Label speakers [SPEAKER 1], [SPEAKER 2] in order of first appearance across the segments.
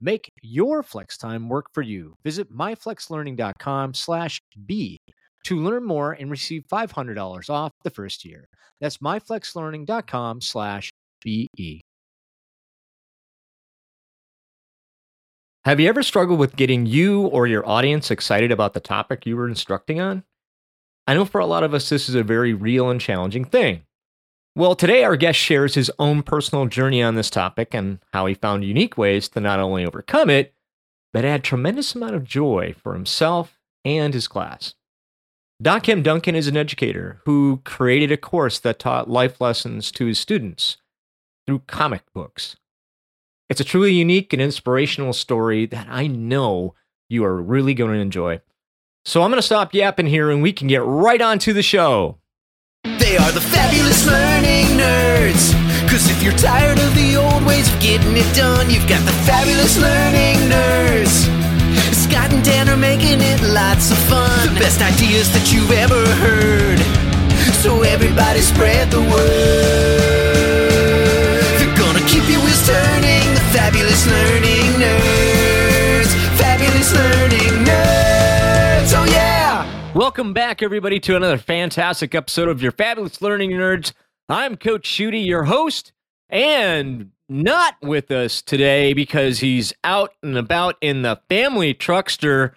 [SPEAKER 1] Make your flex time work for you. Visit myflexlearning.com slash B to learn more and receive $500 off the first year. That's myflexlearning.com slash BE. Have you ever struggled with getting you or your audience excited about the topic you were instructing on? I know for a lot of us, this is a very real and challenging thing. Well, today our guest shares his own personal journey on this topic and how he found unique ways to not only overcome it, but add tremendous amount of joy for himself and his class. DaKim Duncan is an educator who created a course that taught life lessons to his students through comic books. It's a truly unique and inspirational story that I know you are really going to enjoy. So I'm going to stop yapping here and we can get right on to the show.
[SPEAKER 2] They are the fabulous learning nerds. Cause if you're tired of the old ways of getting it done, you've got the fabulous learning nerds. Scott and Dan are making it lots of fun. The best ideas that you've ever heard. So everybody spread the word. They're gonna keep your wheels turning. The fabulous learning
[SPEAKER 1] Welcome back, everybody, to another fantastic episode of your Fabulous Learning Nerds. I'm Coach Shooty, your host, and not with us today because he's out and about in the family truckster,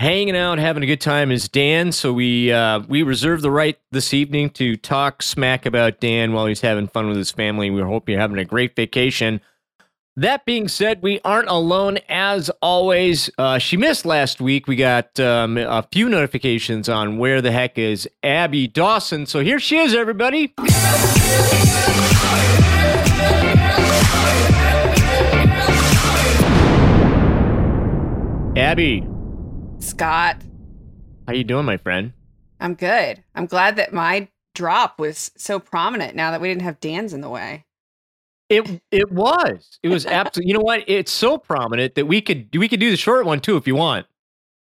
[SPEAKER 1] hanging out, having a good time. Is Dan? So we uh, we reserve the right this evening to talk smack about Dan while he's having fun with his family. We hope you're having a great vacation. That being said, we aren't alone as always. Uh, she missed last week. We got um, a few notifications on where the heck is Abby Dawson. So here she is, everybody. Abby,
[SPEAKER 3] Scott,
[SPEAKER 1] how you doing, my friend?
[SPEAKER 3] I'm good. I'm glad that my drop was so prominent now that we didn't have Dan's in the way.
[SPEAKER 1] It it was. It was absolutely. You know what? It's so prominent that we could we could do the short one too if you want.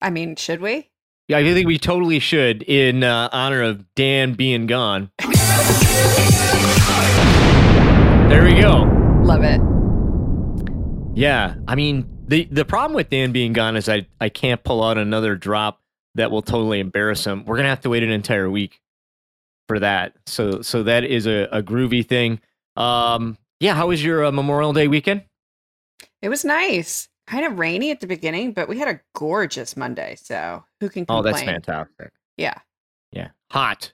[SPEAKER 3] I mean, should we?
[SPEAKER 1] Yeah, I think we totally should in uh, honor of Dan being gone. there we go.
[SPEAKER 3] Love it.
[SPEAKER 1] Yeah, I mean the the problem with Dan being gone is I I can't pull out another drop that will totally embarrass him. We're gonna have to wait an entire week for that. So so that is a, a groovy thing. Um, yeah, how was your uh, Memorial Day weekend?
[SPEAKER 3] It was nice. Kind of rainy at the beginning, but we had a gorgeous Monday. So who can complain?
[SPEAKER 1] Oh, that's fantastic.
[SPEAKER 3] Yeah.
[SPEAKER 1] Yeah, hot.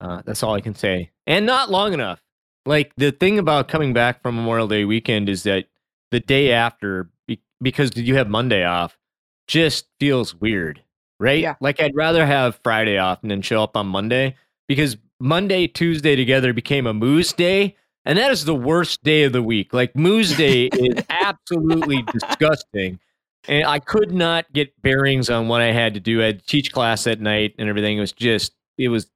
[SPEAKER 1] Uh, that's all I can say, and not long enough. Like the thing about coming back from Memorial Day weekend is that the day after, be- because you have Monday off, just feels weird, right?
[SPEAKER 3] Yeah.
[SPEAKER 1] Like I'd rather have Friday off and then show up on Monday because Monday, Tuesday together became a Moose Day, and that is the worst day of the week. Like Moose Day is absolutely disgusting. And I could not get bearings on what I had to do. I had to teach class at night and everything. It was just, it was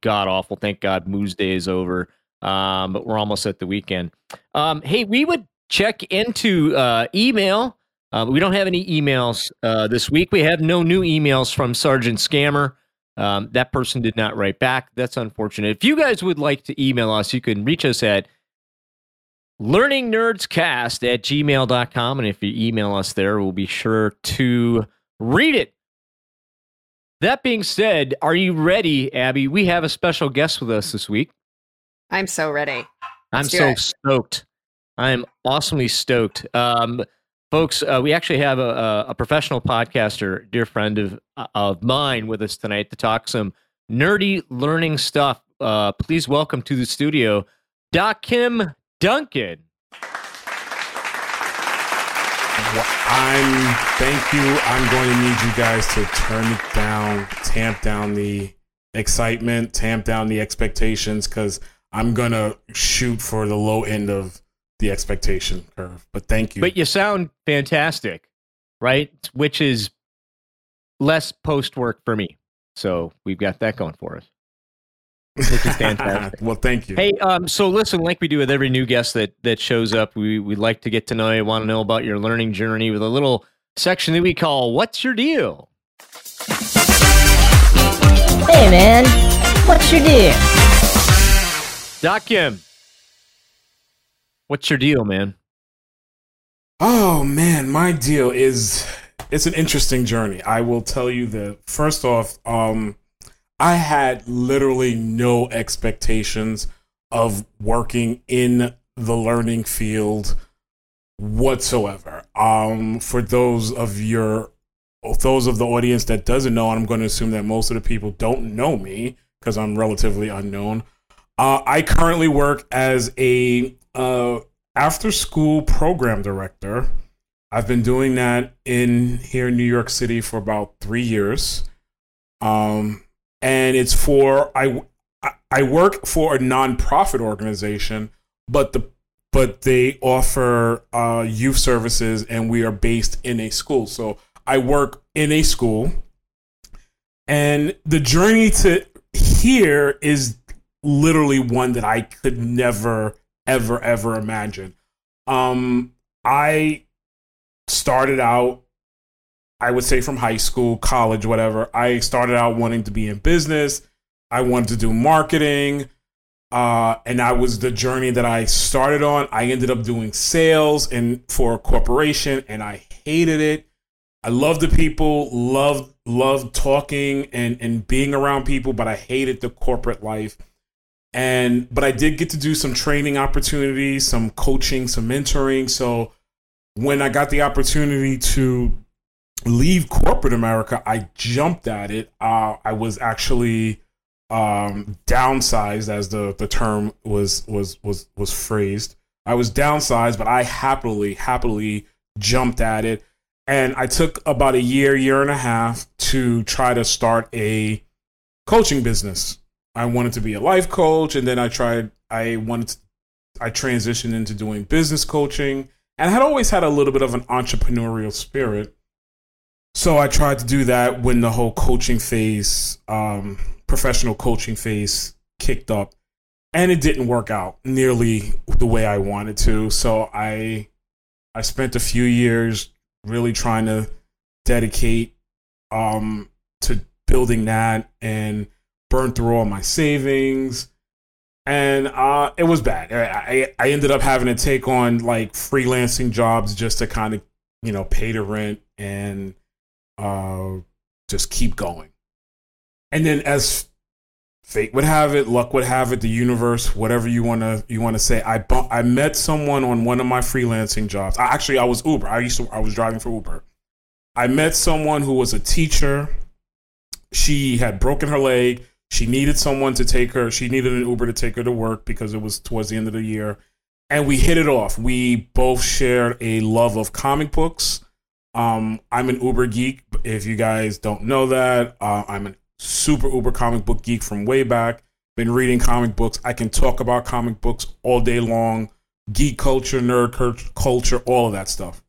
[SPEAKER 1] god awful. Thank God Moose Day is over. Um, but we're almost at the weekend. Um, hey, we would check into uh, email. Uh, we don't have any emails uh, this week. We have no new emails from Sergeant Scammer. Um, that person did not write back. That's unfortunate. If you guys would like to email us, you can reach us at learningnerdscast at gmail.com. And if you email us there, we'll be sure to read it. That being said, are you ready, Abby? We have a special guest with us this week.
[SPEAKER 3] I'm so ready.
[SPEAKER 1] I'm
[SPEAKER 3] Let's do
[SPEAKER 1] so
[SPEAKER 3] it.
[SPEAKER 1] stoked. I'm awesomely stoked. Um, folks, uh, we actually have a, a, professional podcaster, dear friend of of mine, with us tonight to talk some nerdy learning stuff. Uh, please welcome to the studio, Doc Kim Duncan.
[SPEAKER 4] I'm thank you. I'm going to need you guys to turn it down, tamp down the excitement, tamp down the expectations, because I'm gonna shoot for the low end of the expectation curve. But thank you.
[SPEAKER 1] But you sound fantastic. right? Which is less post work for me. So we've got that going for us. Which is fantastic.
[SPEAKER 4] well, thank you.
[SPEAKER 1] Hey, um, so listen, like we do with every new guest that that shows up, we we like to get to know you, want to know about your learning journey with a little section that we call "What's Your Deal."
[SPEAKER 5] Hey man, what's your deal?
[SPEAKER 1] DaKim, what's your deal, man?
[SPEAKER 4] Oh man, my deal is it's an interesting journey. I will tell you that first off, um, I had literally no expectations of working in the learning field whatsoever. Um, for those of your those of the audience that doesn't know, and I'm going to assume that most of the people don't know me because I'm relatively unknown. Uh, I currently work as a uh, after school program director. I've been doing that in here in New York City for about three years. Um, and it's for I I work for a nonprofit organization, but the but they offer uh, youth services, and we are based in a school. So I work in a school, and the journey to here is literally one that I could never, ever, ever imagine. Um, I started out, I would say from high school, college, whatever. I started out wanting to be in business. I wanted to do marketing. Uh, and that was the journey that I started on. I ended up doing sales and for a corporation, and I hated it. I love the people, loved loved talking and and being around people, but I hated the corporate life. And but I did get to do some training opportunities, some coaching, some mentoring. So when I got the opportunity to leave corporate America, I jumped at it. Uh, I was actually um, downsized, as the the term was was was was phrased. I was downsized, but I happily happily jumped at it, and I took about a year, year and a half to try to start a coaching business. I wanted to be a life coach, and then I tried. I wanted. To, I transitioned into doing business coaching, and I had always had a little bit of an entrepreneurial spirit. So I tried to do that when the whole coaching phase um, professional coaching phase kicked up and it didn't work out nearly the way I wanted to. So I I spent a few years really trying to dedicate um to building that and burned through all my savings and uh it was bad. I I ended up having to take on like freelancing jobs just to kind of, you know, pay the rent and uh just keep going. And then as fate would have it, luck would have it, the universe, whatever you want to you want to say, I bu- I met someone on one of my freelancing jobs. I, actually I was Uber. I used to I was driving for Uber. I met someone who was a teacher. She had broken her leg. She needed someone to take her. She needed an Uber to take her to work because it was towards the end of the year. And we hit it off. We both shared a love of comic books. Um, I'm an Uber geek. If you guys don't know that, uh, I'm a super uber comic book geek from way back. Been reading comic books. I can talk about comic books all day long. Geek culture, nerd culture, all of that stuff.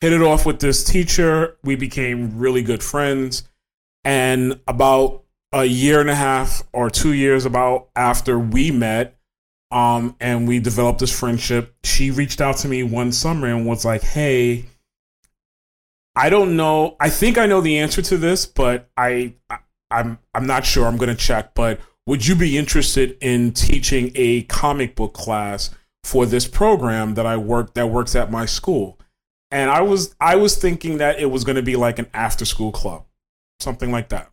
[SPEAKER 4] Hit it off with this teacher. We became really good friends. And about a year and a half or two years about after we met, um, and we developed this friendship, she reached out to me one summer and was like, Hey, I don't know. I think I know the answer to this, but I I'm I'm not sure. I'm going to check, but would you be interested in teaching a comic book class for this program that I work that works at my school? And I was I was thinking that it was going to be like an after school club, something like that.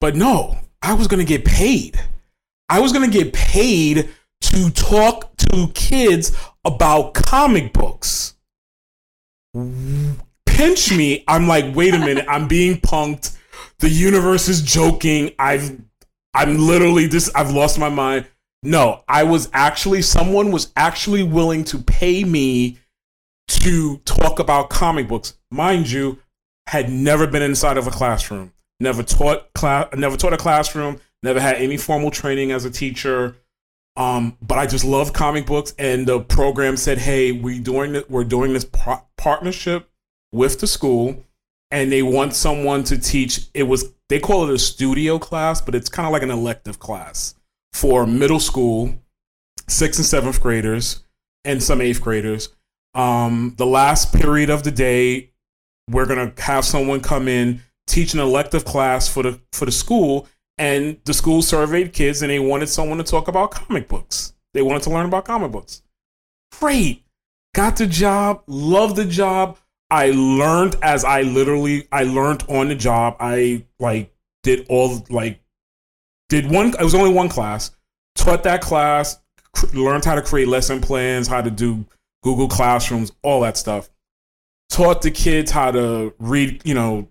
[SPEAKER 4] But no, I was going to get paid. I was going to get paid to talk to kids about comic books. Pinch me. I'm like, wait a minute. I'm being punked the universe is joking. I've I'm literally this I've lost my mind. No, I was actually someone was actually willing to pay me to talk about comic books. Mind you, had never been inside of a classroom. Never taught class never taught a classroom, never had any formal training as a teacher. Um, but I just love comic books and the program said, "Hey, we doing we're doing this par- partnership with the school and they want someone to teach it was they call it a studio class but it's kind of like an elective class for middle school sixth and seventh graders and some eighth graders um, the last period of the day we're gonna have someone come in teach an elective class for the for the school and the school surveyed kids and they wanted someone to talk about comic books they wanted to learn about comic books great got the job loved the job I learned as I literally I learned on the job. I like did all like did one. It was only one class. Taught that class. Learned how to create lesson plans, how to do Google Classrooms, all that stuff. Taught the kids how to read. You know,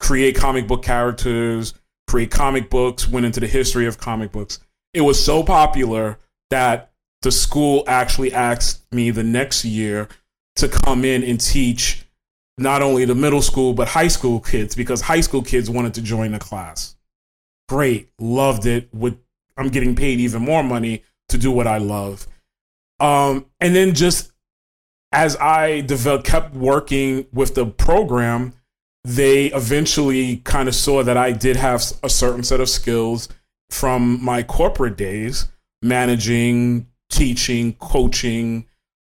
[SPEAKER 4] create comic book characters, create comic books. Went into the history of comic books. It was so popular that the school actually asked me the next year to come in and teach not only the middle school but high school kids because high school kids wanted to join the class. Great, loved it. With I'm getting paid even more money to do what I love. Um, and then just as I developed, kept working with the program, they eventually kind of saw that I did have a certain set of skills from my corporate days, managing, teaching, coaching,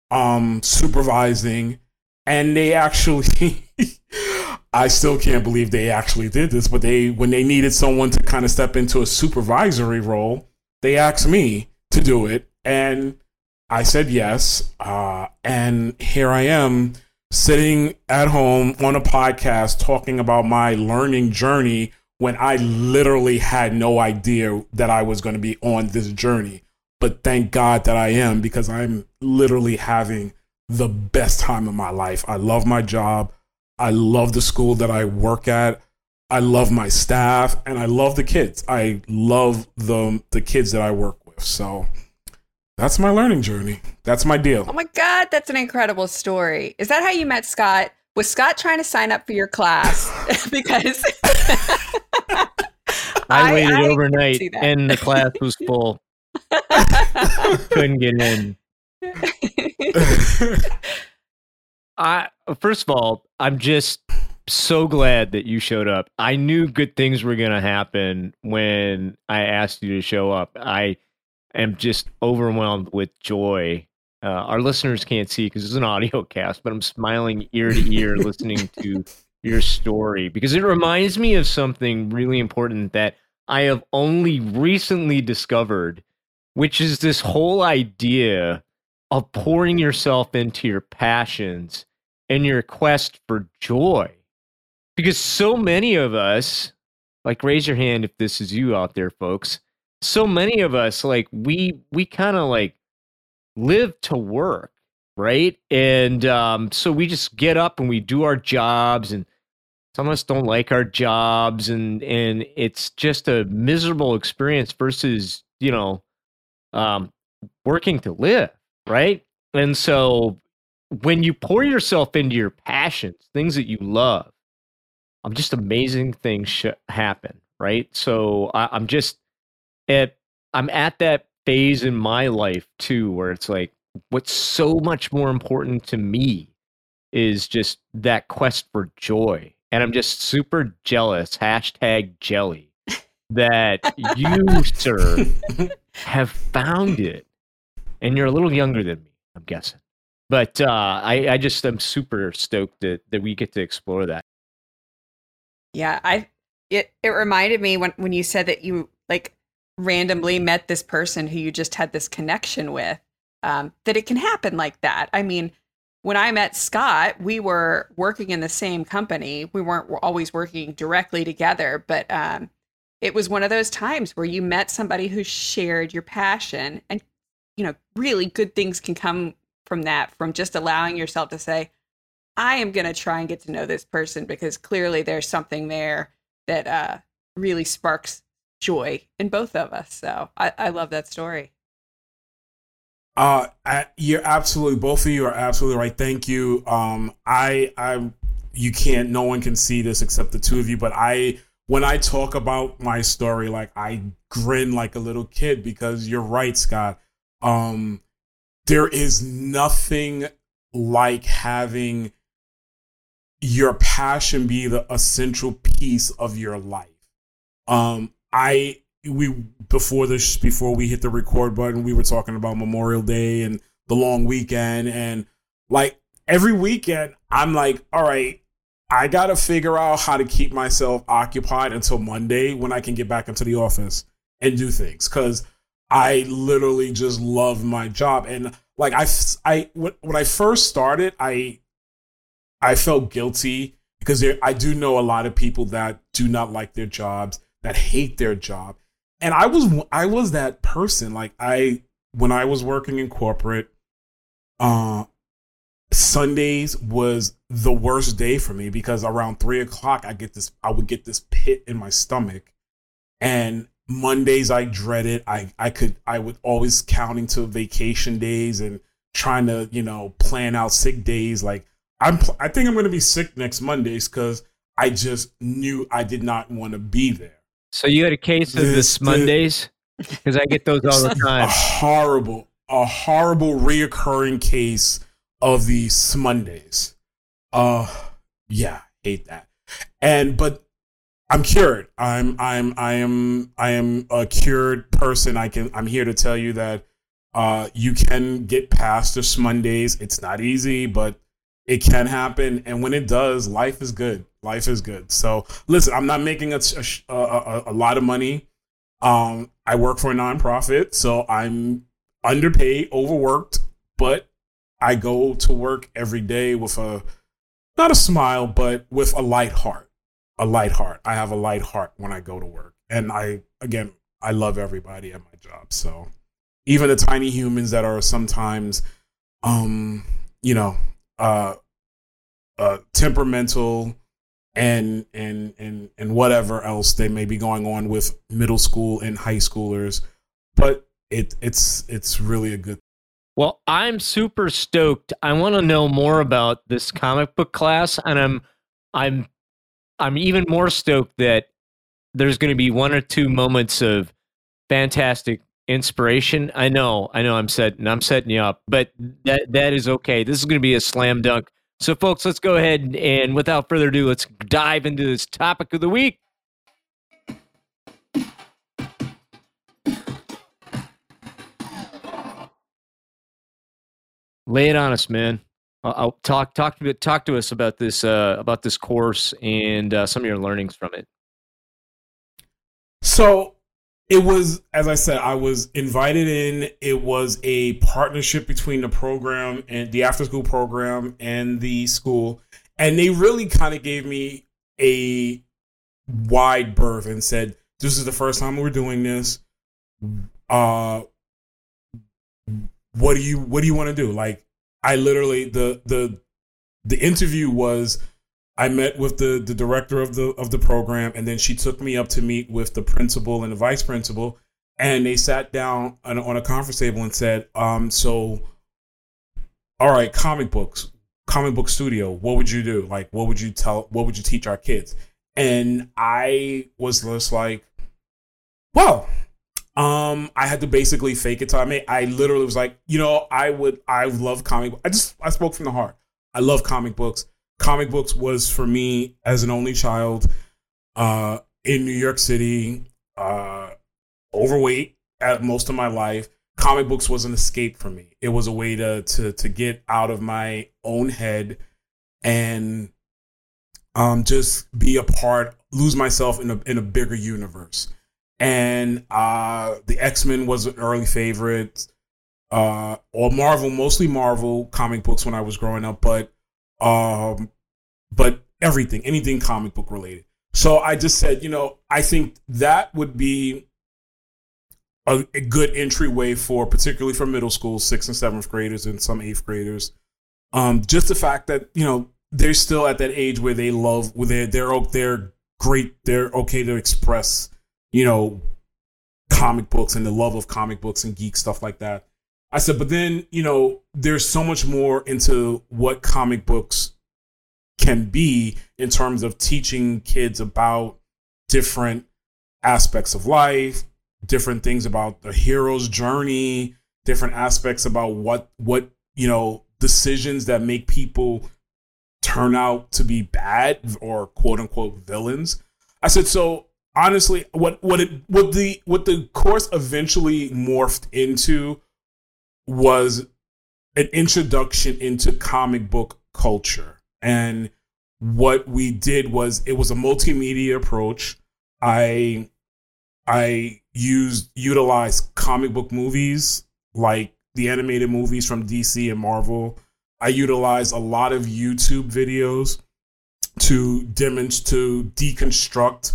[SPEAKER 4] um, supervising, and they actually I still can't believe they actually did this, but they when they needed someone to kind of step into a supervisory role, they asked me to do it, and I said yes. Uh, and here I am sitting at home on a podcast talking about my learning journey when I literally had no idea that I was going to be on this journey. But thank God that I am because I'm literally having the best time of my life. I love my job. I love the school that I work at. I love my staff and I love the kids. I love the the kids that I work with. So that's my learning journey. That's my deal.
[SPEAKER 3] Oh my god, that's an incredible story. Is that how you met Scott? Was Scott trying to sign up for your class? because
[SPEAKER 1] I,
[SPEAKER 3] I-
[SPEAKER 1] waited
[SPEAKER 3] I
[SPEAKER 1] overnight and the class was full. Couldn't get in. I first of all, I'm just so glad that you showed up. I knew good things were going to happen when I asked you to show up. I am just overwhelmed with joy. Uh, our listeners can't see because it's an audio cast, but I'm smiling ear to ear listening to your story because it reminds me of something really important that I have only recently discovered, which is this whole idea of pouring yourself into your passions and your quest for joy. Because so many of us, like raise your hand if this is you out there, folks. So many of us, like we we kind of like live to work, right? And um, so we just get up and we do our jobs, and some of us don't like our jobs, and and it's just a miserable experience versus you know um, working to live, right? And so when you pour yourself into your passions, things that you love, um, just amazing things sh- happen, right? So I, I'm just at I'm at that phase in my life too, where it's like what's so much more important to me is just that quest for joy, and I'm just super jealous. Hashtag jelly that you, sir, have found it, and you're a little younger than me, I'm guessing. But uh, I, I just am super stoked that, that we get to explore that.
[SPEAKER 3] yeah, I it it reminded me when when you said that you like randomly met this person who you just had this connection with. Um, that it can happen like that. I mean, when I met Scott, we were working in the same company. We weren't always working directly together, but um, it was one of those times where you met somebody who shared your passion, and you know, really good things can come from that. From just allowing yourself to say, "I am going to try and get to know this person," because clearly there's something there that uh, really sparks joy in both of us. So I, I love that story.
[SPEAKER 4] Uh, I, you're absolutely both of you are absolutely right. Thank you. Um, I, I, you can't. No one can see this except the two of you. But I, when I talk about my story, like I grin like a little kid because you're right, Scott. Um, there is nothing like having your passion be the essential piece of your life. Um, I we before this before we hit the record button, we were talking about Memorial Day and the long weekend, and like every weekend, I'm like, all right, I gotta figure out how to keep myself occupied until Monday when I can get back into the office and do things. Because I literally just love my job. And like I I when I first started, I I felt guilty because there, I do know a lot of people that do not like their jobs, that hate their job. And I was I was that person. Like I when I was working in corporate, uh Sundays was the worst day for me because around three o'clock I get this I would get this pit in my stomach. And Mondays I dreaded. I I could I would always counting to vacation days and trying to, you know, plan out sick days like I'm I think I'm to be sick next Mondays cuz I just knew I did not want to be there.
[SPEAKER 1] So you had a case of this, Mondays because I get those all the time.
[SPEAKER 4] A horrible, a horrible reoccurring case of the Mondays. Uh, yeah, hate that. And but I'm cured. I'm I'm I am I am a cured person. I can I'm here to tell you that uh you can get past the Mondays. It's not easy, but it can happen and when it does, life is good life is good. So listen, I'm not making a, a, a, a lot of money. Um, I work for a nonprofit, so I'm underpaid, overworked, but I go to work every day with a not a smile, but with a light heart. A light heart. I have a light heart when I go to work, and I again, I love everybody at my job. So even the tiny humans that are sometimes, um, you know, uh, uh, temperamental and and and and whatever else they may be going on with middle school and high schoolers. But it it's it's really a good
[SPEAKER 1] well i'm super stoked. I want to know more about this comic book class and i'm i'm i'm even more stoked that there's going to be one or two moments of fantastic inspiration i know i know i'm setting i'm setting you up but that that is okay this is going to be a slam dunk so, folks, let's go ahead and without further ado, let's dive into this topic of the week. Lay it on us, man. I'll talk talk to talk to us about this uh, about this course and uh, some of your learnings from it.
[SPEAKER 4] So it was, as I said, I was invited in. It was a partnership between the program and the after school program and the school. And they really kind of gave me a wide berth and said, This is the first time we're doing this. Uh what do you what do you want to do? Like I literally the the the interview was I met with the the director of the of the program, and then she took me up to meet with the principal and the vice principal, and they sat down on, on a conference table and said, um, "So, all right, comic books, comic book studio. What would you do? Like, what would you tell? What would you teach our kids?" And I was just like, "Well." Um, I had to basically fake it till I made. I literally was like, you know, I would, I love comic. I just, I spoke from the heart. I love comic books comic books was for me as an only child uh, in New York City, uh, overweight at most of my life. Comic books was an escape for me. It was a way to to to get out of my own head and um, just be a part, lose myself in a in a bigger universe. And uh, the X Men was an early favorite, uh, or Marvel, mostly Marvel comic books when I was growing up. But um, but everything, anything comic book related. So I just said, you know, I think that would be a, a good entryway for, particularly for middle school, sixth and seventh graders, and some eighth graders. Um, just the fact that you know they're still at that age where they love, where they're they're they're great, they're okay to express, you know, comic books and the love of comic books and geek stuff like that. I said, but then, you know, there's so much more into what comic books can be in terms of teaching kids about different aspects of life, different things about the hero's journey, different aspects about what what, you know, decisions that make people turn out to be bad or quote unquote villains. I said, so honestly, what what it what the what the course eventually morphed into was an introduction into comic book culture. And what we did was it was a multimedia approach. I I used utilized comic book movies like the animated movies from DC and Marvel. I utilized a lot of YouTube videos to demonstrate to deconstruct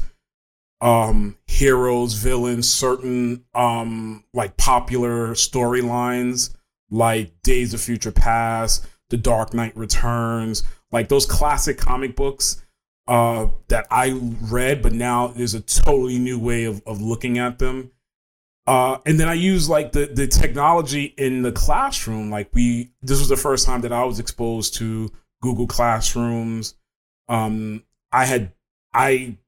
[SPEAKER 4] um heroes, villains, certain um like popular storylines like Days of Future Past, The Dark Knight Returns, like those classic comic books uh, that I read, but now there's a totally new way of, of looking at them. Uh, and then I use like the the technology in the classroom. Like we, this was the first time that I was exposed to Google Classrooms. Um, I had I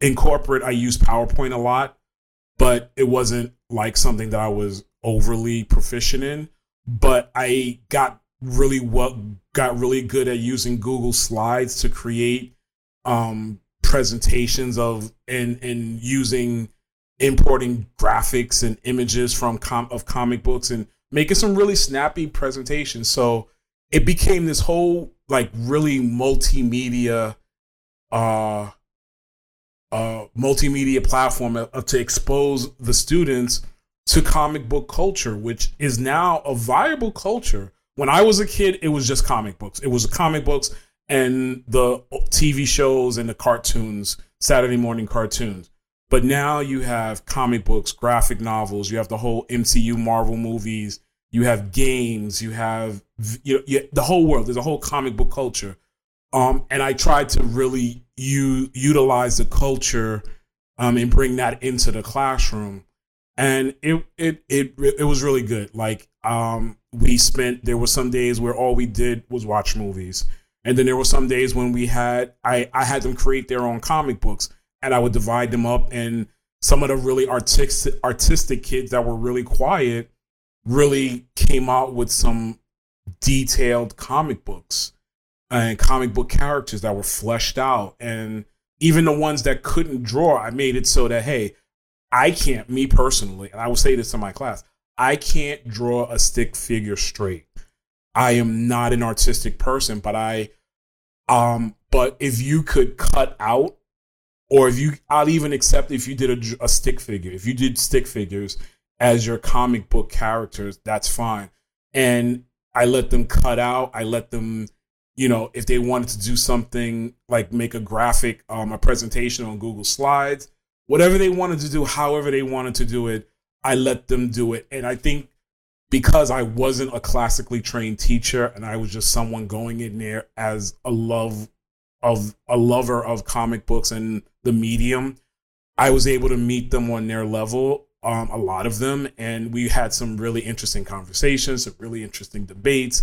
[SPEAKER 4] in corporate I use PowerPoint a lot, but it wasn't like something that I was overly proficient in. But I got really well got really good at using Google Slides to create um, presentations of and and using importing graphics and images from com- of comic books and making some really snappy presentations. So it became this whole like really multimedia uh uh multimedia platform of, to expose the students to comic book culture which is now a viable culture when I was a kid, it was just comic books. It was the comic books and the TV shows and the cartoons, Saturday morning cartoons. But now you have comic books, graphic novels, you have the whole MCU Marvel movies, you have games, you have you know, you, the whole world. There's a whole comic book culture. Um, and I tried to really u- utilize the culture um, and bring that into the classroom. And it it it it was really good. Like um, we spent there were some days where all we did was watch movies. And then there were some days when we had i i had them create their own comic books and i would divide them up and some of the really artistic artistic kids that were really quiet really came out with some detailed comic books and comic book characters that were fleshed out. And even the ones that couldn't draw i made it so that hey i can't me personally and i will say this to my class I can't draw a stick figure straight. I am not an artistic person, but I um but if you could cut out or if you I'll even accept if you did a, a stick figure. If you did stick figures as your comic book characters, that's fine. And I let them cut out. I let them, you know, if they wanted to do something like make a graphic, um, a presentation on Google Slides, whatever they wanted to do, however they wanted to do it, I let them do it. And I think because I wasn't a classically trained teacher and I was just someone going in there as a love of a lover of comic books and the medium, I was able to meet them on their level, um, a lot of them, and we had some really interesting conversations, some really interesting debates,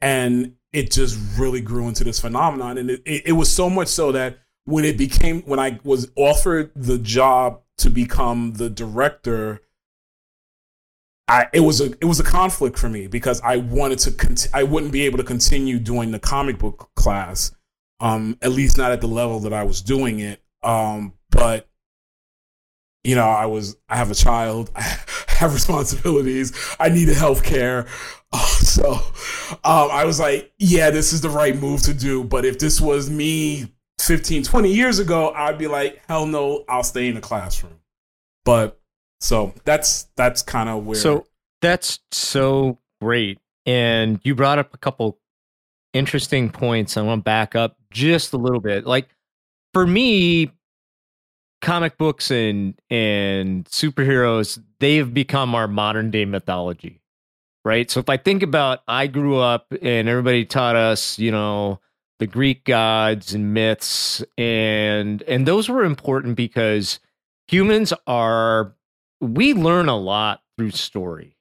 [SPEAKER 4] and it just really grew into this phenomenon. And it, it, it was so much so that when it became when I was offered the job to become the director I, it was a it was a conflict for me because I wanted to I wouldn't be able to continue doing the comic book class, um, at least not at the level that I was doing it. Um, but you know, I was I have a child, I have responsibilities, I needed health care, so um, I was like, yeah, this is the right move to do. But if this was me 15, 20 years ago, I'd be like, hell no, I'll stay in the classroom. But so that's that's kind of where.
[SPEAKER 1] So that's so great, and you brought up a couple interesting points. I want to back up just a little bit. Like for me, comic books and and superheroes they've become our modern day mythology right so if i think about i grew up and everybody taught us you know the greek gods and myths and and those were important because humans are we learn a lot through story,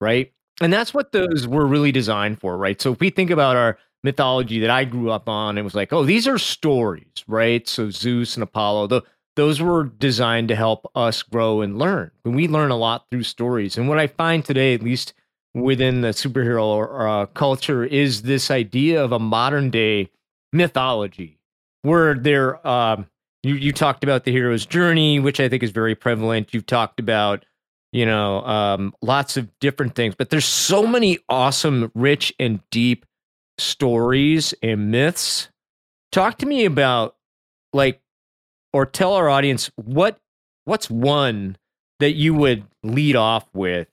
[SPEAKER 1] right? And that's what those were really designed for, right? So if we think about our mythology that I grew up on, it was like, oh, these are stories, right? So Zeus and Apollo, the, those were designed to help us grow and learn. And we learn a lot through stories. And what I find today, at least within the superhero uh, culture, is this idea of a modern day mythology where there um you you talked about the hero's journey which i think is very prevalent. You've talked about you know um lots of different things but there's so many awesome rich and deep stories and myths. Talk to me about like or tell our audience what what's one that you would lead off with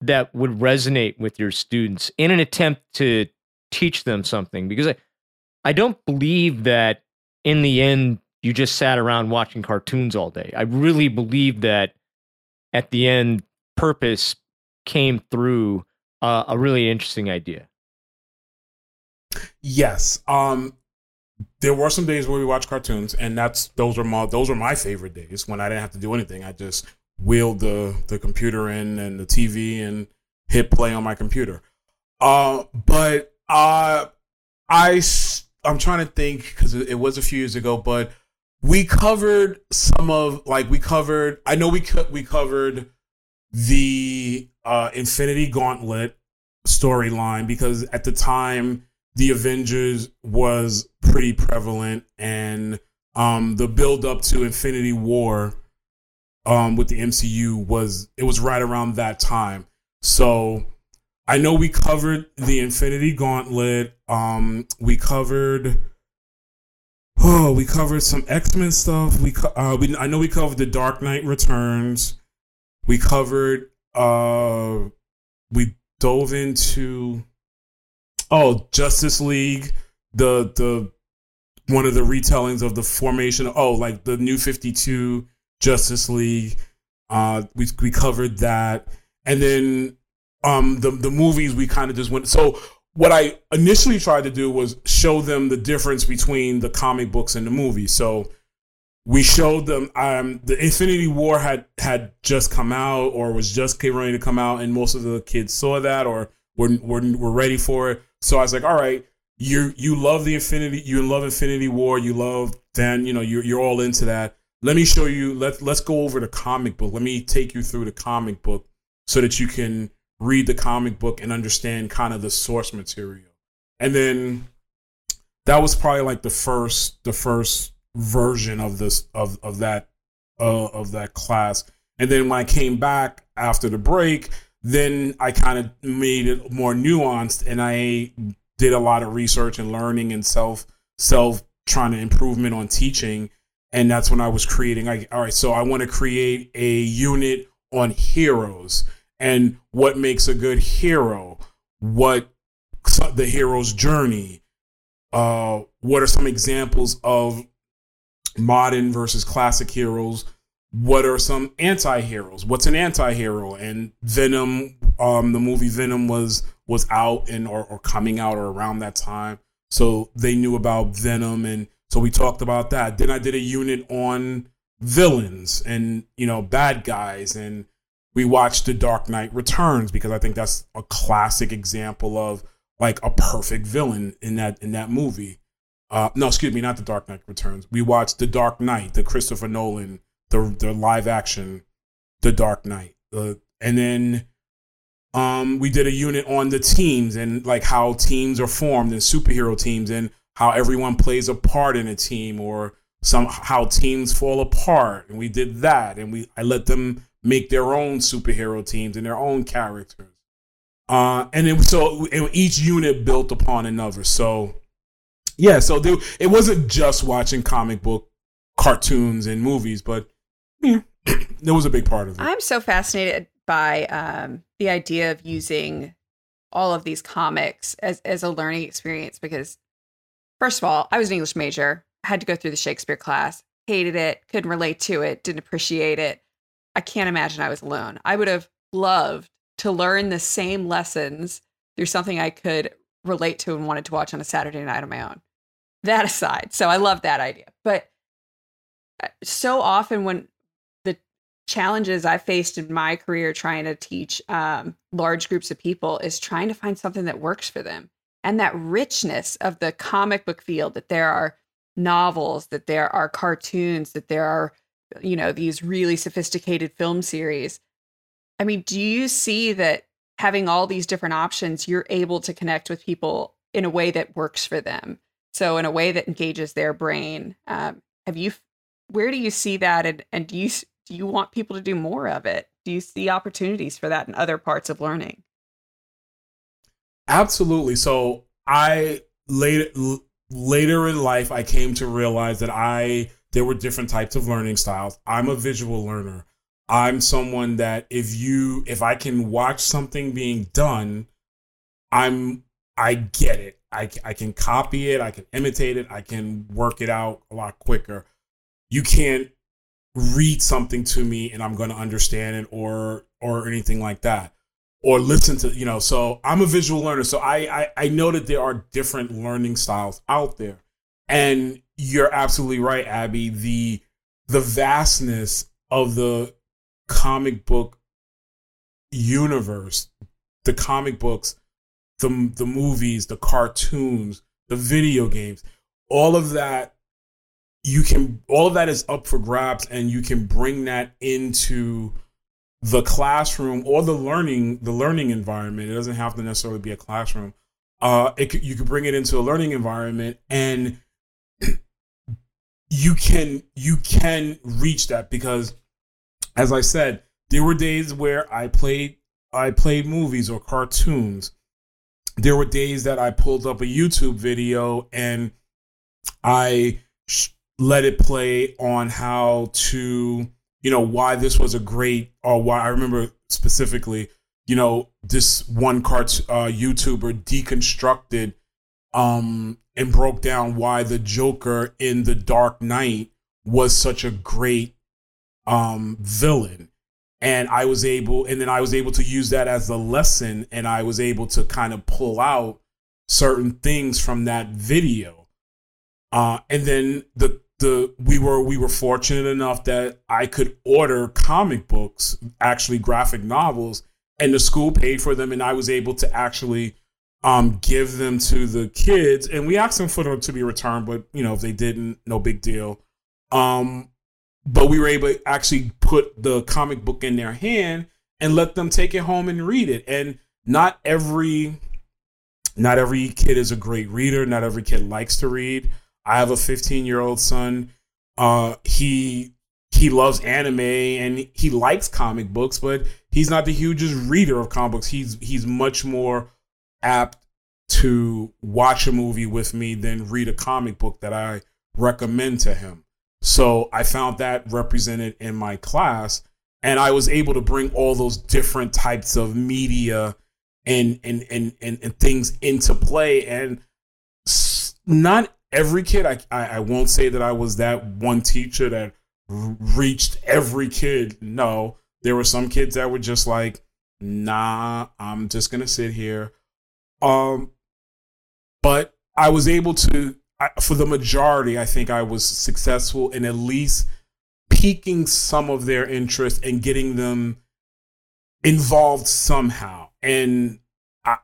[SPEAKER 1] that would resonate with your students in an attempt to teach them something? Because I, I don't believe that in the end you just sat around watching cartoons all day. I really believe that at the end purpose came through uh, a really interesting idea.
[SPEAKER 4] Yes. Um there were some days where we watched cartoons and that's those were my those were my favorite days when I didn't have to do anything. I just wheeled the the computer in and the TV and hit play on my computer. Uh but uh I'm trying to think it, it was a few years ago but we covered some of like we covered I know we co- we covered the uh Infinity Gauntlet storyline because at the time the Avengers was pretty prevalent and um the build up to Infinity War um with the MCU was it was right around that time. So I know we covered the Infinity Gauntlet. Um we covered Oh, we covered some X-Men stuff. We co- uh we I know we covered the Dark Knight Returns. We covered uh we dove into oh Justice League, the the one of the retellings of the formation. Oh, like the New Fifty Two Justice League. Uh, we we covered that, and then um the the movies we kind of just went. So what I initially tried to do was show them the difference between the comic books and the movie. So we showed them um, the Infinity War had had just come out or was just ready to come out, and most of the kids saw that or were were, were ready for it. So I was like, all right, you you love the Infinity, you love Infinity War, you love then you know you're you're all into that. Let me show you. Let let's go over the comic book. Let me take you through the comic book so that you can read the comic book and understand kind of the source material. And then that was probably like the first the first version of this of of that uh, of that class. And then when I came back after the break, then I kind of made it more nuanced and I did a lot of research and learning and self self trying to improvement on teaching and that's when I was creating like all right so I want to create a unit on heroes and what makes a good hero what the hero's journey uh what are some examples of modern versus classic heroes? What are some anti-heroes? What's an anti-hero? And venom um the movie venom was was out and or, or coming out or around that time. So they knew about venom and so we talked about that. Then i did a unit on villains and you know bad guys and we watched the dark knight returns because i think that's a classic example of like a perfect villain in that in that movie. Uh no excuse me not the dark knight returns. We watched the dark knight the christopher nolan the the live action the dark knight. Uh, and then um we did a unit on the teams and like how teams are formed and superhero teams and how everyone plays a part in a team or some how teams fall apart. And we did that and we i let them make their own superhero teams and their own characters. Uh and then so and each unit built upon another. So yeah so there, it wasn't just watching comic book cartoons and movies but yeah was a big part of it.
[SPEAKER 3] I'm so fascinated by um, the idea of using all of these comics as, as a learning experience because, first of all, I was an English major, had to go through the Shakespeare class, hated it, couldn't relate to it, didn't appreciate it. I can't imagine I was alone. I would have loved to learn the same lessons through something I could relate to and wanted to watch on a Saturday night on my own. That aside, so I love that idea. But uh, so often when the challenges I faced in my career trying to teach um, large groups of people is trying to find something that works for them. And that richness of the comic book field that there are novels, that there are cartoons, that there are, you know, these really sophisticated film series. I mean, do you see that having all these different options, you're able to connect with people in a way that works for them? so in a way that engages their brain. Um, have you? Where do you see that, and and do you do you want people to do more of it? Do you see opportunities for that in other parts of learning?
[SPEAKER 4] Absolutely. So I later later in life I came to realize that I there were different types of learning styles. I'm a visual learner. I'm someone that if you if I can watch something being done, I'm I get it. I I can copy it, I can imitate it, I can work it out a lot quicker. You can't read something to me and I'm going to understand it or or anything like that or listen to you know so i'm a visual learner so I, I i know that there are different learning styles out there and you're absolutely right abby. The the vastness of the comic book universe the comic books the the movies the cartoons the video games all of that you can all of that is up for grabs and you can bring that into the classroom or the learning the learning environment. It doesn't have to necessarily be a classroom. Uh it, you could bring it into a learning environment and you can you can reach that because as i said there were days where i played i played movies or cartoons. There were days that i pulled up a youtube video and i sh- let it play on how to you know why this was a great or why I remember specifically you know this one cart uh, YouTuber deconstructed um and broke down why the Joker in the Dark Knight was such a great um villain. And I was able and then I was able to use that as a lesson and I was able to kind of pull out certain things from that video. Uh and then the the we were we were fortunate enough that I could order comic books, actually graphic novels, and the school paid for them, and I was able to actually um, give them to the kids, and we asked them for them to be returned, but you know if they didn't, no big deal. Um, but we were able to actually put the comic book in their hand and let them take it home and read it. And not every not every kid is a great reader. Not every kid likes to read. I have a 15 year old son. Uh, he he loves anime and he likes comic books, but he's not the hugest reader of comic books. He's he's much more apt to watch a movie with me than read a comic book that I recommend to him. So I found that represented in my class, and I was able to bring all those different types of media and and and and, and things into play. And not every kid. I, I, I won't say that I was that one teacher that reached every kid. No, there were some kids that were just like, nah, I'm just gonna sit here. Um, but I was able to, I, for the majority, I think I was successful in at least piquing some of their interest and getting them involved somehow. And I,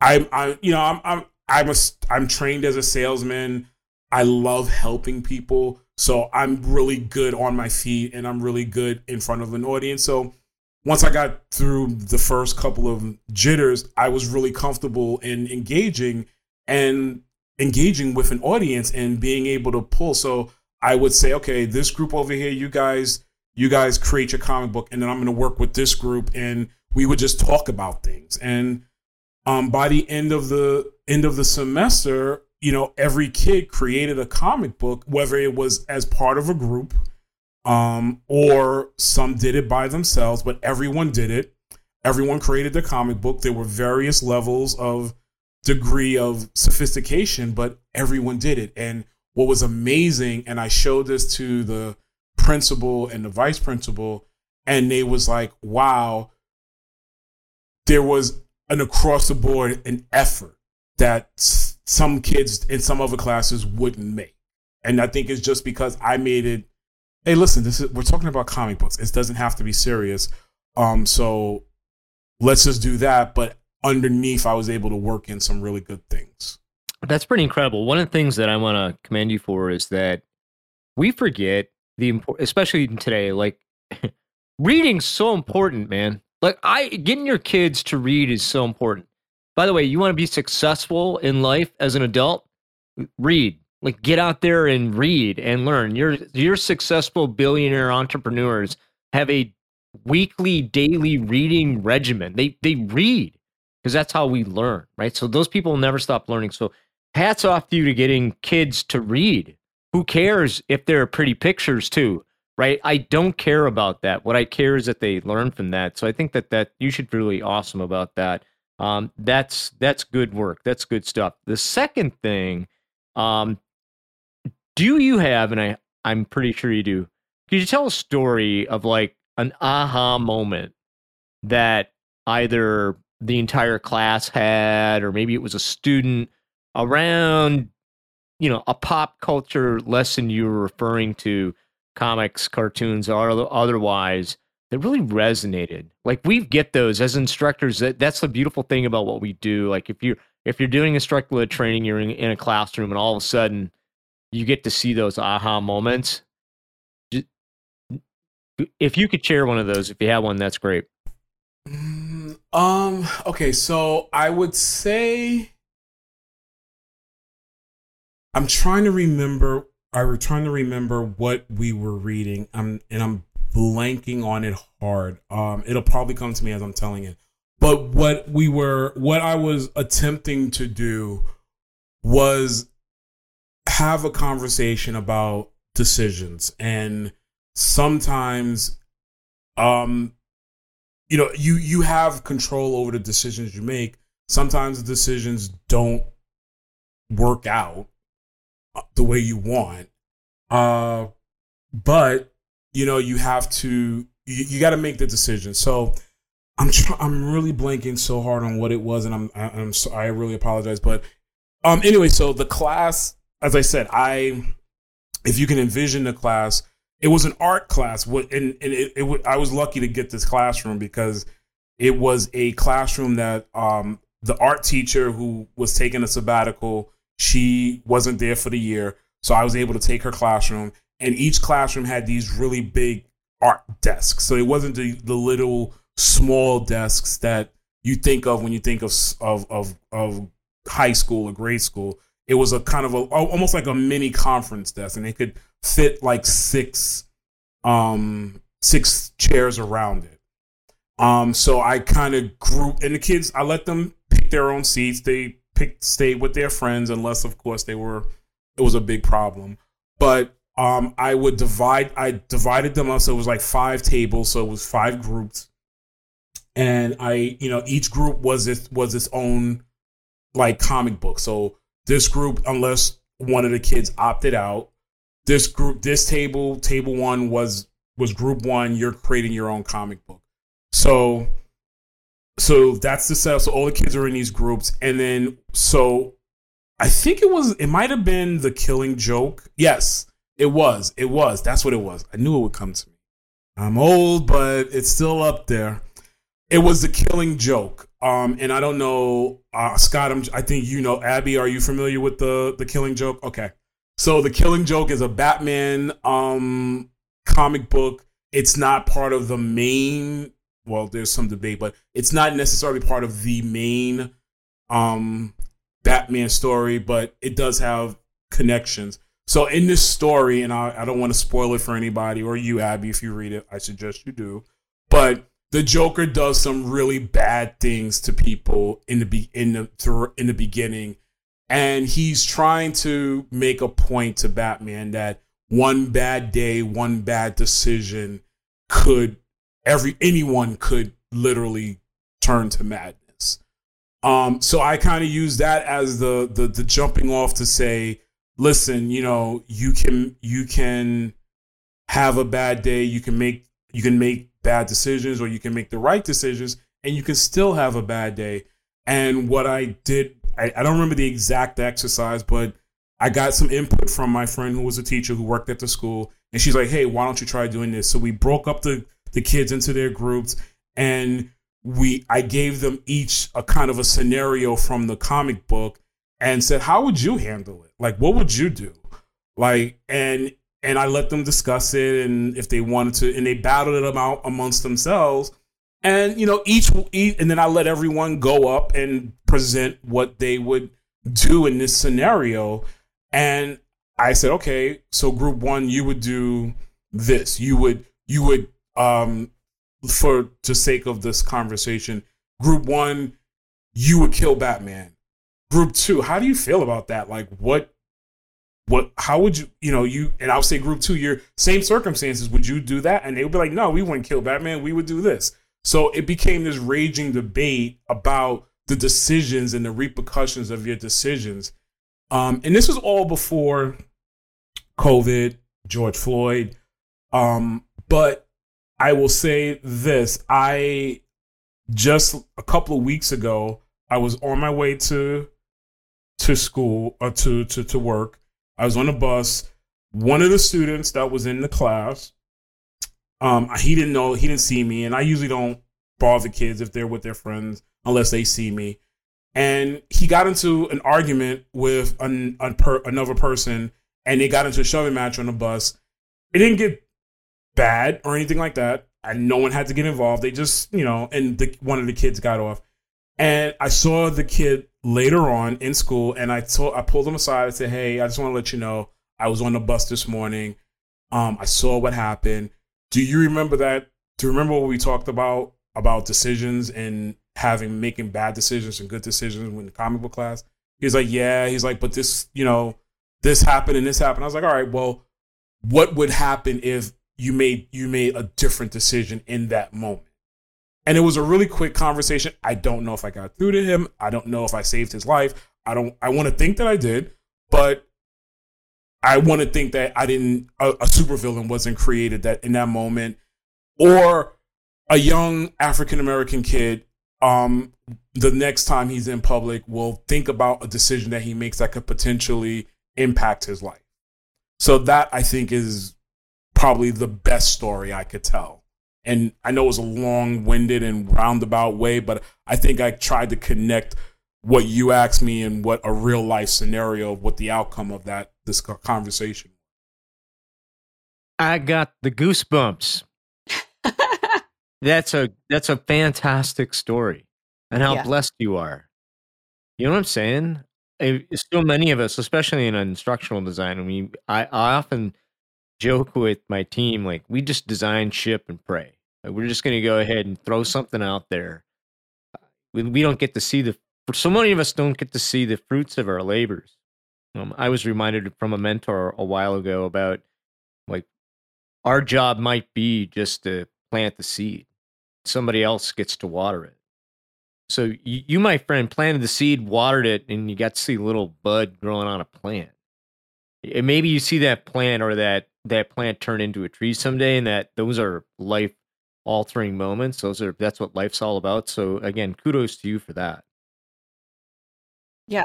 [SPEAKER 4] I, I you know, I'm, I'm, I'm a I'm trained as a salesman. I love helping people, so I'm really good on my feet and I'm really good in front of an audience. So once I got through the first couple of jitters, I was really comfortable in engaging and engaging with an audience and being able to pull. So I would say, okay, this group over here, you guys, you guys create your comic book, and then I'm going to work with this group, and we would just talk about things. And um, by the end of the end of the semester, you know, every kid created a comic book, whether it was as part of a group um, or some did it by themselves, but everyone did it. Everyone created their comic book. There were various levels of degree of sophistication, but everyone did it. And what was amazing, and I showed this to the principal and the vice principal, and they was like, wow, there was an across the board an effort that some kids in some other classes wouldn't make. And I think it's just because I made it. Hey, listen, this is we're talking about comic books. It doesn't have to be serious. Um, so let's just do that. But underneath, I was able to work in some really good things.
[SPEAKER 1] That's pretty incredible. One of the things that I want to commend you for is that we forget the important, especially today. Like reading's so important, man. Like I getting your kids to read is so important. By the way, you want to be successful in life as an adult, read. Like get out there and read and learn. Your your successful billionaire entrepreneurs have a weekly, daily reading regimen. They they read because that's how we learn, right? So those people never stop learning. So hats off to you to getting kids to read. Who cares if there are pretty pictures too, right? I don't care about that. What I care is that they learn from that. So I think that that you should be really awesome about that. Um, that's that's good work. That's good stuff. The second thing, um, do you have, and I I'm pretty sure you do. Could you tell a story of like an aha moment that either the entire class had, or maybe it was a student around, you know, a pop culture lesson you were referring to, comics, cartoons, or otherwise, that really resonated. Like we get those as instructors. That that's the beautiful thing about what we do. Like if you're if you're doing instructor training, you're in, in a classroom, and all of a sudden you get to see those aha moments. If you could share one of those, if you have one, that's great.
[SPEAKER 4] Mm, um. Okay. So I would say I'm trying to remember. I was trying to remember what we were reading. I'm and I'm blanking on it hard. Um. It'll probably come to me as I'm telling it. But what we were, what I was attempting to do was have a conversation about decisions and sometimes um you know you you have control over the decisions you make. Sometimes the decisions don't work out uh, the way you want. Uh but you know you have to you, you got to make the decision. So i'm i'm really blanking so hard on what it was and i'm I, i'm so, i really apologize but um anyway so the class as i said i if you can envision the class it was an art class. And, and it, it, I was lucky to get this classroom because it was a classroom that um, the art teacher who was taking a sabbatical, she wasn't there for the year, so I was able to take her classroom. And each classroom had these really big art desks, so it wasn't the, the little small desks that you think of when you think of of of, of high school or grade school. It was a kind of a almost like a mini conference desk, and they could fit like six um six chairs around it. Um so I kind of group and the kids I let them pick their own seats. They picked stay with their friends unless of course they were it was a big problem. But um I would divide I divided them up so it was like five tables so it was five groups. And I you know each group was its was its own like comic book. So this group unless one of the kids opted out this group this table table one was was group one you're creating your own comic book. So so that's the setup. So all the kids are in these groups. And then so i think it was it might have been the killing joke. Yes it was it was. That's what it was. I knew it would come to me. I'm old but it's still up there. It was the killing joke um and i don't know uh scott I'm, i think you know abby are you familiar with the the killing joke okay so the Killing Joke is a Batman um comic book. It's not part of the main. Well, there's some debate, but it's not necessarily part of the main um Batman story, but it does have connections. So in this story, and I, I don't want to spoil it for anybody or you, Abby, if you read it, I suggest you do. But the Joker does some really bad things to people in the be in the in the beginning and he's trying to make a point to Batman that one bad day, one bad decision could every anyone could literally turn to madness. Um, so I kind of use that as the, the the jumping off to say, listen, you know, you can you can have a bad day, you can make you can make bad decisions, or you can make the right decisions, and you can still have a bad day. And what I did I, I don't remember the exact exercise, but I got some input from my friend who was a teacher who worked at the school, and she's like, "Hey, why don't you try doing this?" So we broke up the the kids into their groups, and we I gave them each a kind of a scenario from the comic book, and said, "How would you handle it? Like, what would you do?" Like, and and I let them discuss it, and if they wanted to, and they battled it out amongst themselves and you know each, each and then i let everyone go up and present what they would do in this scenario And I said, okay, so group one, you would do this. You would, you would, um, for the sake of this conversation, group one, you would kill Batman. Group two, how do you feel about that? Like, what, what, how would you, you know, you, and I'll say group two, your same circumstances, would you do that? And they would be like, no, we wouldn't kill Batman. We would do this. So it became this raging debate about the decisions and the repercussions of your decisions. Um, and this was all before COVID, George Floyd. Um, but I will say this I just a couple of weeks ago, I was on my way to to school or uh, to, to to work. I was on a bus. One of the students that was in the class, um, he didn't know, he didn't see me, and I usually don't bother kids if they're with their friends unless they see me. And he got into an argument with an, per, another person, and they got into a shoving match on the bus. It didn't get bad or anything like that, and no one had to get involved. They just, you know, and the, one of the kids got off. And I saw the kid later on in school, and I told I pulled him aside. I said, "Hey, I just want to let you know I was on the bus this morning. Um, I saw what happened. Do you remember that? Do you remember what we talked about about decisions and having making bad decisions and good decisions in the comic book class?" He's like, "Yeah." He's like, "But this, you know, this happened and this happened." I was like, "All right, well, what would happen if you made you made a different decision in that moment?" And it was a really quick conversation. I don't know if I got through to him. I don't know if I saved his life. I don't I want to think that I did, but I want to think that I didn't a, a supervillain wasn't created that in that moment or a young African American kid um the next time he's in public will think about a decision that he makes that could potentially impact his life. So that I think is probably the best story I could tell and I know it was a long winded and roundabout way, but I think I tried to connect what you asked me and what a real life scenario of what the outcome of that this conversation.
[SPEAKER 1] I got the goosebumps. that's a that's a fantastic story, and how
[SPEAKER 3] Yeah.
[SPEAKER 1] blessed you are. You know what I'm saying? So many of us, especially in instructional design, I mean, I, I often joke with my team like we just design, ship, and pray. We're just going to go ahead and throw something out there. We, we don't get to see the. So many of us don't get to see the fruits of our labors. Um, I was reminded from a mentor a while ago about like our job might be just to plant the seed. Somebody else gets to water it. So you, you, my friend, planted the seed, watered it, and you got to see a little bud growing on a plant. And maybe you see that plant or that that plant turn into a tree someday, and that those are life altering moments. Those are that's what life's all about. So again, kudos to you for that. Yeah.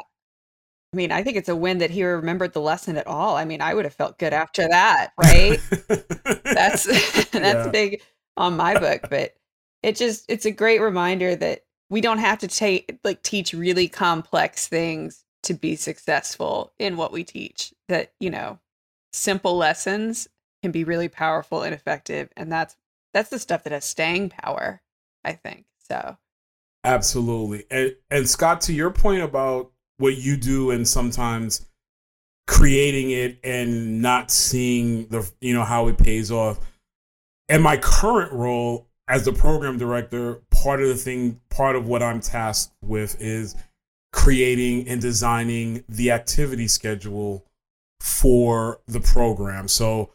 [SPEAKER 3] I mean, I think it's a win that he remembered the lesson at all. I mean, I would have felt good after that, right? that's that's
[SPEAKER 4] Yeah.
[SPEAKER 3] big on my book, but it just it's a great reminder that we don't have to take like teach really complex things to be successful in what we teach. That, you know, simple lessons can be really powerful and effective, and that's that's the stuff that has staying power, I think. So,
[SPEAKER 4] Absolutely. And and Scott, to your point about what you do and sometimes creating it and not seeing the you know how it pays off. In my current role as the program director, part of the thing, part of what I'm tasked with is creating and designing the activity schedule for the program. So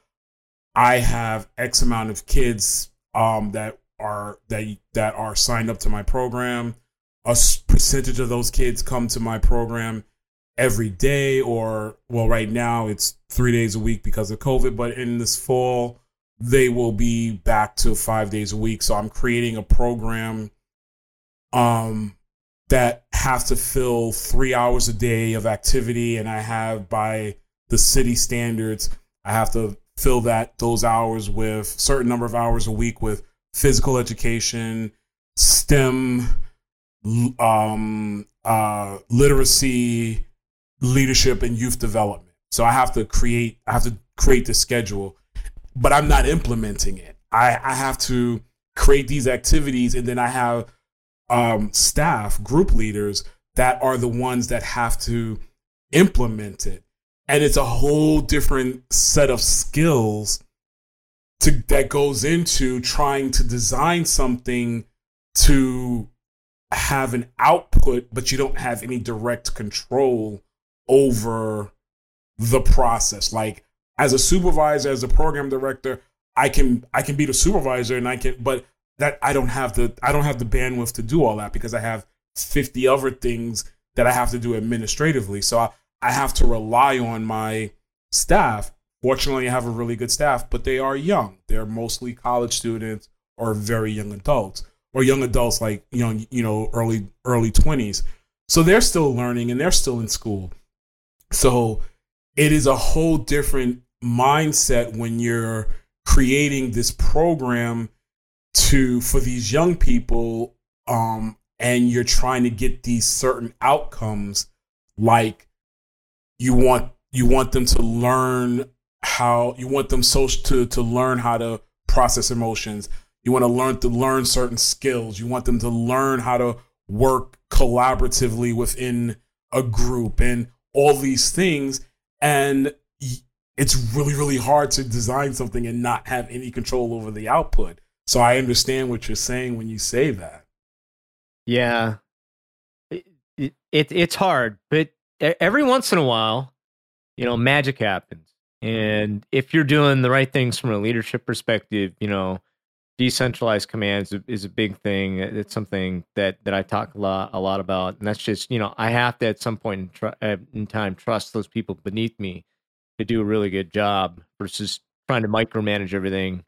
[SPEAKER 4] I have X amount of kids um, that are that that are signed up to my program. A percentage of those kids come to my program every day, or well, right now it's three days a week because of COVID. But in this fall, they will be back to five days a week. So I'm creating a program um, that has to fill three hours a day of activity, and I have by the city standards, I have to fill that those hours with certain number of hours a week with physical education, STEM, um, uh, literacy, leadership, and youth development. So I have to create. I have to create the schedule, but I'm not implementing it. I, I have to create these activities, and then I have um, staff, group leaders that are the ones that have to implement it. And it's a whole different set of skills to that goes into trying to design something to have an output but you don't have any direct control over the process. Like as a supervisor as a program director i can i can be the supervisor and i can but that i don't have the i don't have the bandwidth to do all that because i have 50 other things that i have to do administratively. So i, I have to rely on my staff. Fortunately i have a really good staff but they are young. They're mostly college students or very young adults or young adults like young you know early early 20s so they're still learning and they're still in school. So it is a whole different mindset when you're creating this program to for these young people um and you're trying to get these certain outcomes like you want you want them to learn how you want them so to to learn how to process emotions. You want to learn to learn certain skills. You want them to learn how to work collaboratively within a group and all these things. And it's really really hard to design something and not have any control over the output. So i understand what you're saying when you say that.
[SPEAKER 1] Yeah, it, it, it it's hard, but every once in a while, you know, magic happens. And if you're doing the right things from a leadership perspective, you know, decentralized commands is a- big thing. It's something that that I talk a lot a lot about, and that's just you know I have to at some point in, tr- uh, in time trust those people beneath me to do a really good job versus trying to micromanage everything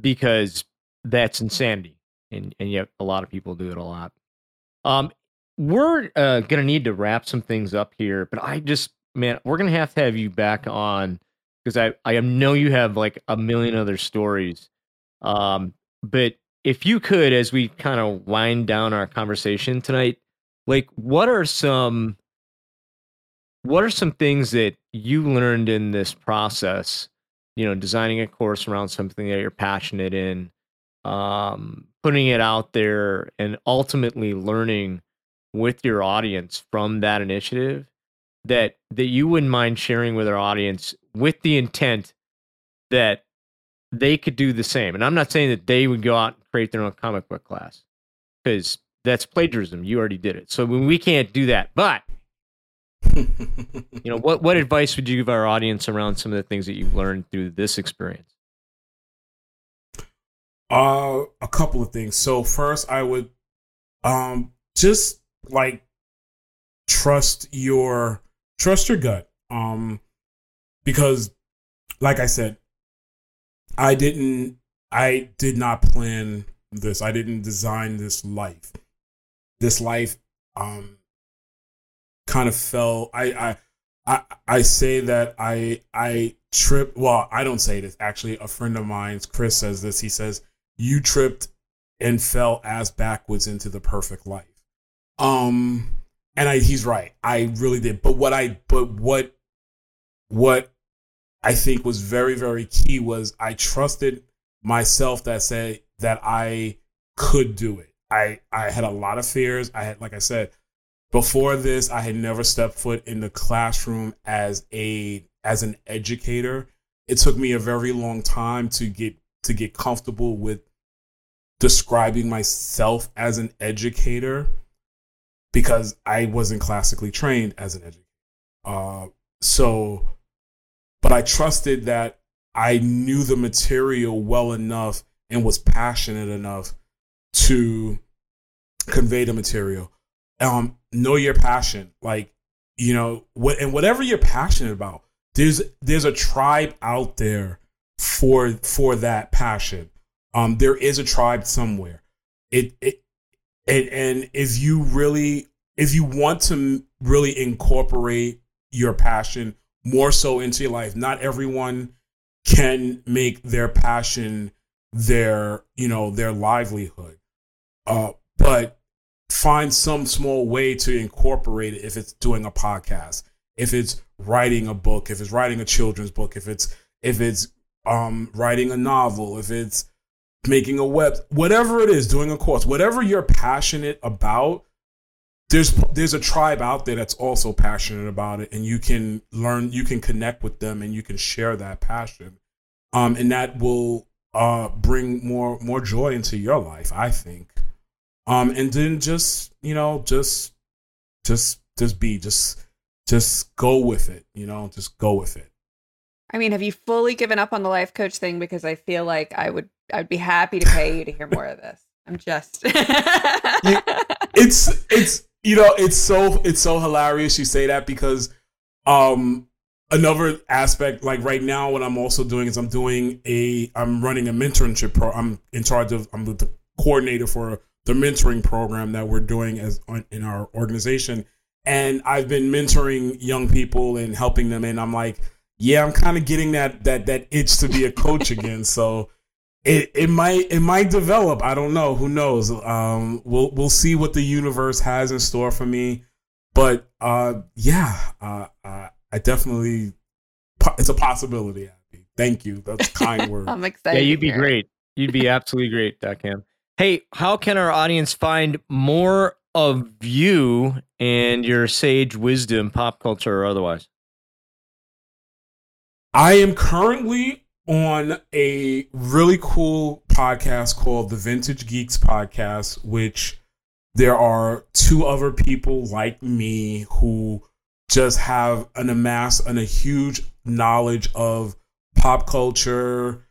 [SPEAKER 1] because that's insanity, and and yet a lot of people do it a lot. Um, we're uh, gonna need to wrap some things up here, but I just man, we're gonna have to have you back on because I I know you have like a million other stories. Um, but if you could, as we kind of wind down our conversation tonight, like what are some what are some things that you learned in this process? You know, designing a course around something that you're passionate in, um, putting it out there, and ultimately learning with your audience from that initiative that that you wouldn't mind sharing with our audience with the intent that they could do the same. And I'm not saying that they would go out and create their own comic book class because that's plagiarism. You already did it. So when we can't do that, but you know, what what advice would you give our audience around some of the things that you've learned through this experience?
[SPEAKER 4] Uh, a couple of things. So first, I would um just like trust your trust your gut. Um, because like I said, I didn't I did not plan this. I didn't design this life. This life um kind of fell. I I I, I say that I I trip. Well, I don't say this. Actually, a friend of mine, Chris, says this. He says you tripped and fell ass backwards into the perfect life. Um, and I, he's right. I really did. But what I, but what, what I think was very, very key was I trusted myself that said that I could do it. I, I had a lot of fears. I had, like I said, before this, I had never stepped foot in the classroom as a, as an educator. It took me a very long time to get, to get comfortable with describing myself as an educator because I wasn't classically trained as an educator. Uh, so, but I trusted that I knew the material well enough and was passionate enough to convey the material. Um, know your passion, like you know what, and whatever you're passionate about. There's there's a tribe out there for for that passion. Um, there is a tribe somewhere. It it and and if you really if you want to really incorporate your passion more so into your life, not everyone can make their passion their you know their livelihood. Uh, but find some small way to incorporate it if it's doing a podcast if it's writing a book if it's writing a children's book if it's if it's um writing a novel if it's making a web whatever it is doing a course whatever you're passionate about there's there's a tribe out there that's also passionate about it, and you can learn, you can connect with them, and you can share that passion, um, and that will uh bring more more joy into your life, I think. Um, and then just you know just just just be just just go with it, you know, just go with it.
[SPEAKER 3] I mean, have you fully given up on the life coach thing? Because I feel like I would, I'd be happy to pay you to hear more of this. I'm just.
[SPEAKER 4] it's it's you know it's so it's so hilarious you say that because um another aspect like right now what i'm also doing is i'm doing a i'm running a mentorship pro i'm in charge of i'm the coordinator for the mentoring program that we're doing as in our organization and i've been mentoring young people and helping them and i'm like yeah i'm kind of getting that that that itch to be a coach again so it it might it might develop. I don't know. Who knows? Um, we'll we'll see what the universe has in store for me. But uh, yeah, uh, uh, I definitely it's a possibility. Abby. Thank you. That's kind word.
[SPEAKER 3] I'm excited.
[SPEAKER 1] Yeah, you'd be great. You'd be absolutely great, Cam. Hey, how can our audience find more of you and your sage wisdom, pop culture or otherwise?
[SPEAKER 4] I am currently on a really cool podcast called the Vintage Geeks Podcast, which there are two other people like me who just have an amass and a huge knowledge of pop culture,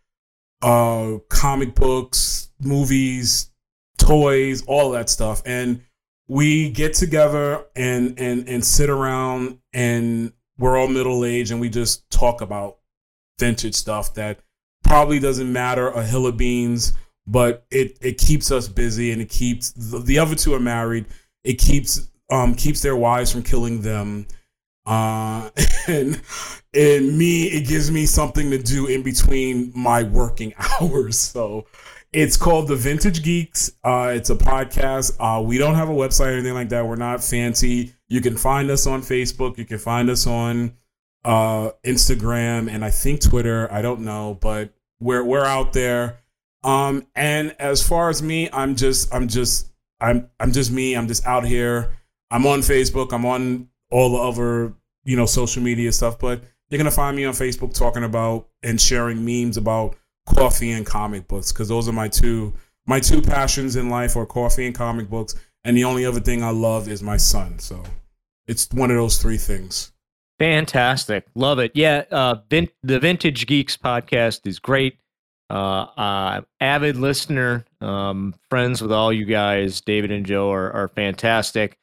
[SPEAKER 4] uh, comic books, movies, toys, all that stuff. And we get together and and and sit around and we're all middle aged and we just talk about vintage stuff that probably doesn't matter a hill of beans, but it it keeps us busy and it keeps the, the other two are married. It keeps um keeps their wives from killing them. Uh and and me it gives me something to do in between my working hours. So it's called The Vintage Geeks. Uh, it's a podcast. Uh, we don't have a website or anything like that. We're not fancy. You can find us on Facebook. You can find us on uh, Instagram, and I think Twitter. I don't know, but we're we're out there. Um, and as far as me, I'm just I'm just I'm I'm just me. I'm just out here. I'm on Facebook. I'm on all the other you know social media stuff, but you're gonna find me on Facebook talking about and sharing memes about coffee and comic books because those are my two my two passions in life are coffee and comic books, and the only other thing I love is my son. So it's one of those three things.
[SPEAKER 1] Fantastic. Love it. Yeah. Uh, vin- the Vintage Geeks podcast is great. Uh, uh, avid listener, um, friends with all you guys, David and Joe are, are fantastic.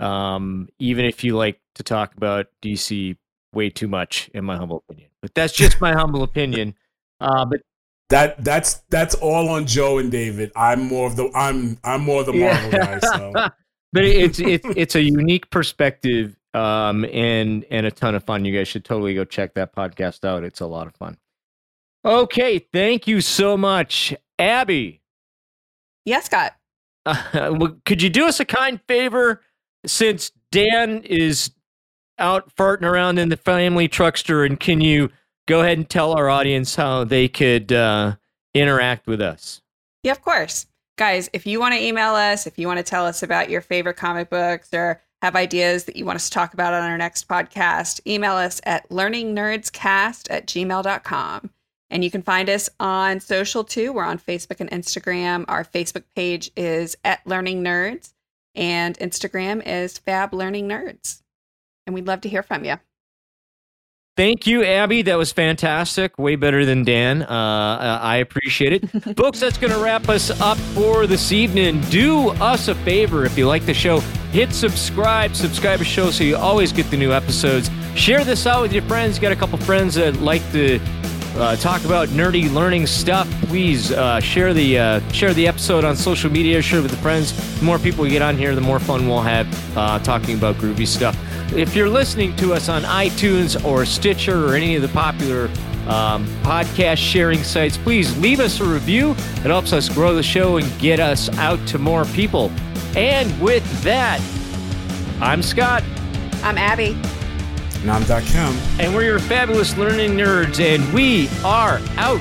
[SPEAKER 1] Um, even if you like to talk about DC way too much, in my humble opinion, but that's just my humble opinion. Uh, but
[SPEAKER 4] that that's that's all on Joe and David. I'm more of the I'm I'm more of the Marvel yeah. guy. So.
[SPEAKER 1] but it's it's it's a unique perspective um, and and a ton of fun. You guys should totally go check that podcast out. It's a lot of fun. Okay, thank you so much, Abby.
[SPEAKER 3] Yes, Scott.
[SPEAKER 1] Uh, could you do us a kind favor since Dan is out farting around in the family truckster, and can you go ahead and tell our audience how they could uh, interact with us?
[SPEAKER 3] Yeah, of course. Guys, if you want to email us, if you want to tell us about your favorite comic books or have ideas that you want us to talk about on our next podcast, email us at learningnerdscast at gmail.com. And you can find us on social too. We're on Facebook and Instagram. Our Facebook page is at Learning Nerds, and Instagram is Fab Learning Nerds. And we'd love to hear from you.
[SPEAKER 1] Thank you, Abby. That was fantastic. Way better than Dan. Uh, I appreciate it. Folks, that's going to wrap us up for this evening. Do us a favor if you like the show, hit subscribe, subscribe to show so you always get the new episodes. Share this out with your friends. You got a couple friends that like to uh, talk about nerdy learning stuff. Please uh, share the uh, share the episode on social media. Share with the friends. The more people get on here, the more fun we'll have uh, talking about groovy stuff. If you're listening to us on iTunes or Stitcher or any of the popular um, podcast sharing sites, please leave us a review. It helps us grow the show and get us out to more people. And with that, I'm Scott.
[SPEAKER 3] I'm Abby.
[SPEAKER 4] And I'm DaKim.
[SPEAKER 1] And we're your fabulous learning nerds, and we are out.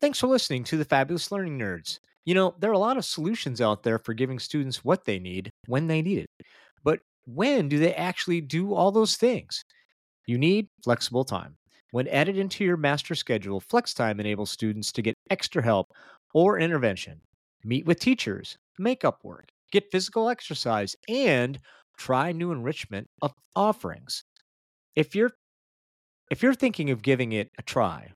[SPEAKER 1] Thanks for listening to the Fabulous Learning Nerds. You know, there are a lot of solutions out there for giving students what they need when they need it. But when do they actually do all those things? You need flexible time. When added into your master schedule, flex time enables students to get extra help or intervention, meet with teachers, make up work, get physical exercise, and try new enrichment of offerings. If you're if you're thinking of giving it a try,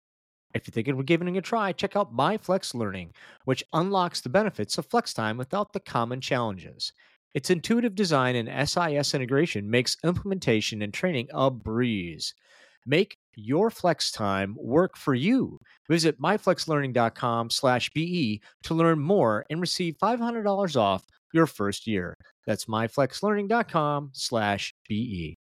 [SPEAKER 1] if you're thinking of giving it a try, check out MyFlex Learning, which unlocks the benefits of flex time without the common challenges. Its intuitive design and SIS integration makes implementation and training a breeze. Make your flex time work for you. Visit myflexlearning.com slash BE to learn more and receive $500 off your first year. That's myflexlearning.com/be.